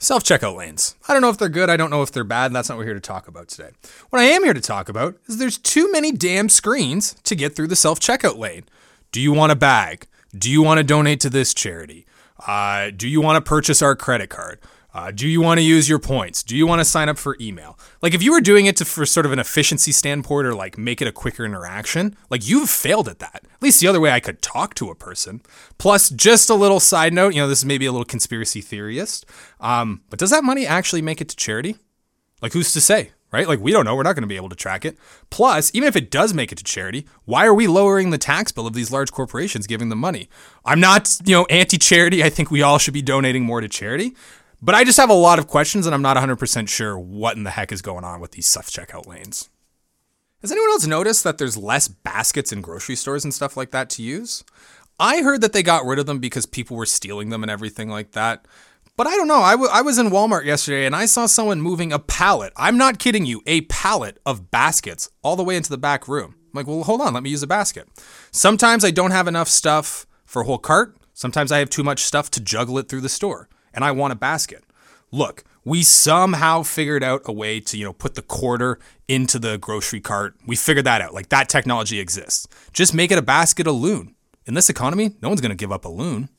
Self checkout lanes. I don't know if they're good. I don't know if they're bad. That's not what we're here to talk about today. What I am here to talk about is there's too many damn screens to get through the self checkout lane. Do you want a bag? Do you want to donate to this charity? Uh, do you want to purchase our credit card? Uh, do you want to use your points? Do you want to sign up for email? Like, if you were doing it to, for sort of an efficiency standpoint or like make it a quicker interaction, like you've failed at that. At least the other way I could talk to a person. Plus, just a little side note, you know, this is maybe a little conspiracy theorist, um, but does that money actually make it to charity? Like, who's to say? right? Like we don't know. We're not going to be able to track it. Plus, even if it does make it to charity, why are we lowering the tax bill of these large corporations giving them money? I'm not, you know, anti-charity. I think we all should be donating more to charity. But I just have a lot of questions and I'm not 100% sure what in the heck is going on with these self checkout lanes. Has anyone else noticed that there's less baskets in grocery stores and stuff like that to use? I heard that they got rid of them because people were stealing them and everything like that. But I don't know. I, w- I was in Walmart yesterday and I saw someone moving a pallet. I'm not kidding you, a pallet of baskets all the way into the back room. I'm like, well, hold on, let me use a basket. Sometimes I don't have enough stuff for a whole cart. Sometimes I have too much stuff to juggle it through the store and I want a basket. Look, we somehow figured out a way to, you know, put the quarter into the grocery cart. We figured that out. Like that technology exists. Just make it a basket of loon. In this economy, no one's going to give up a loon.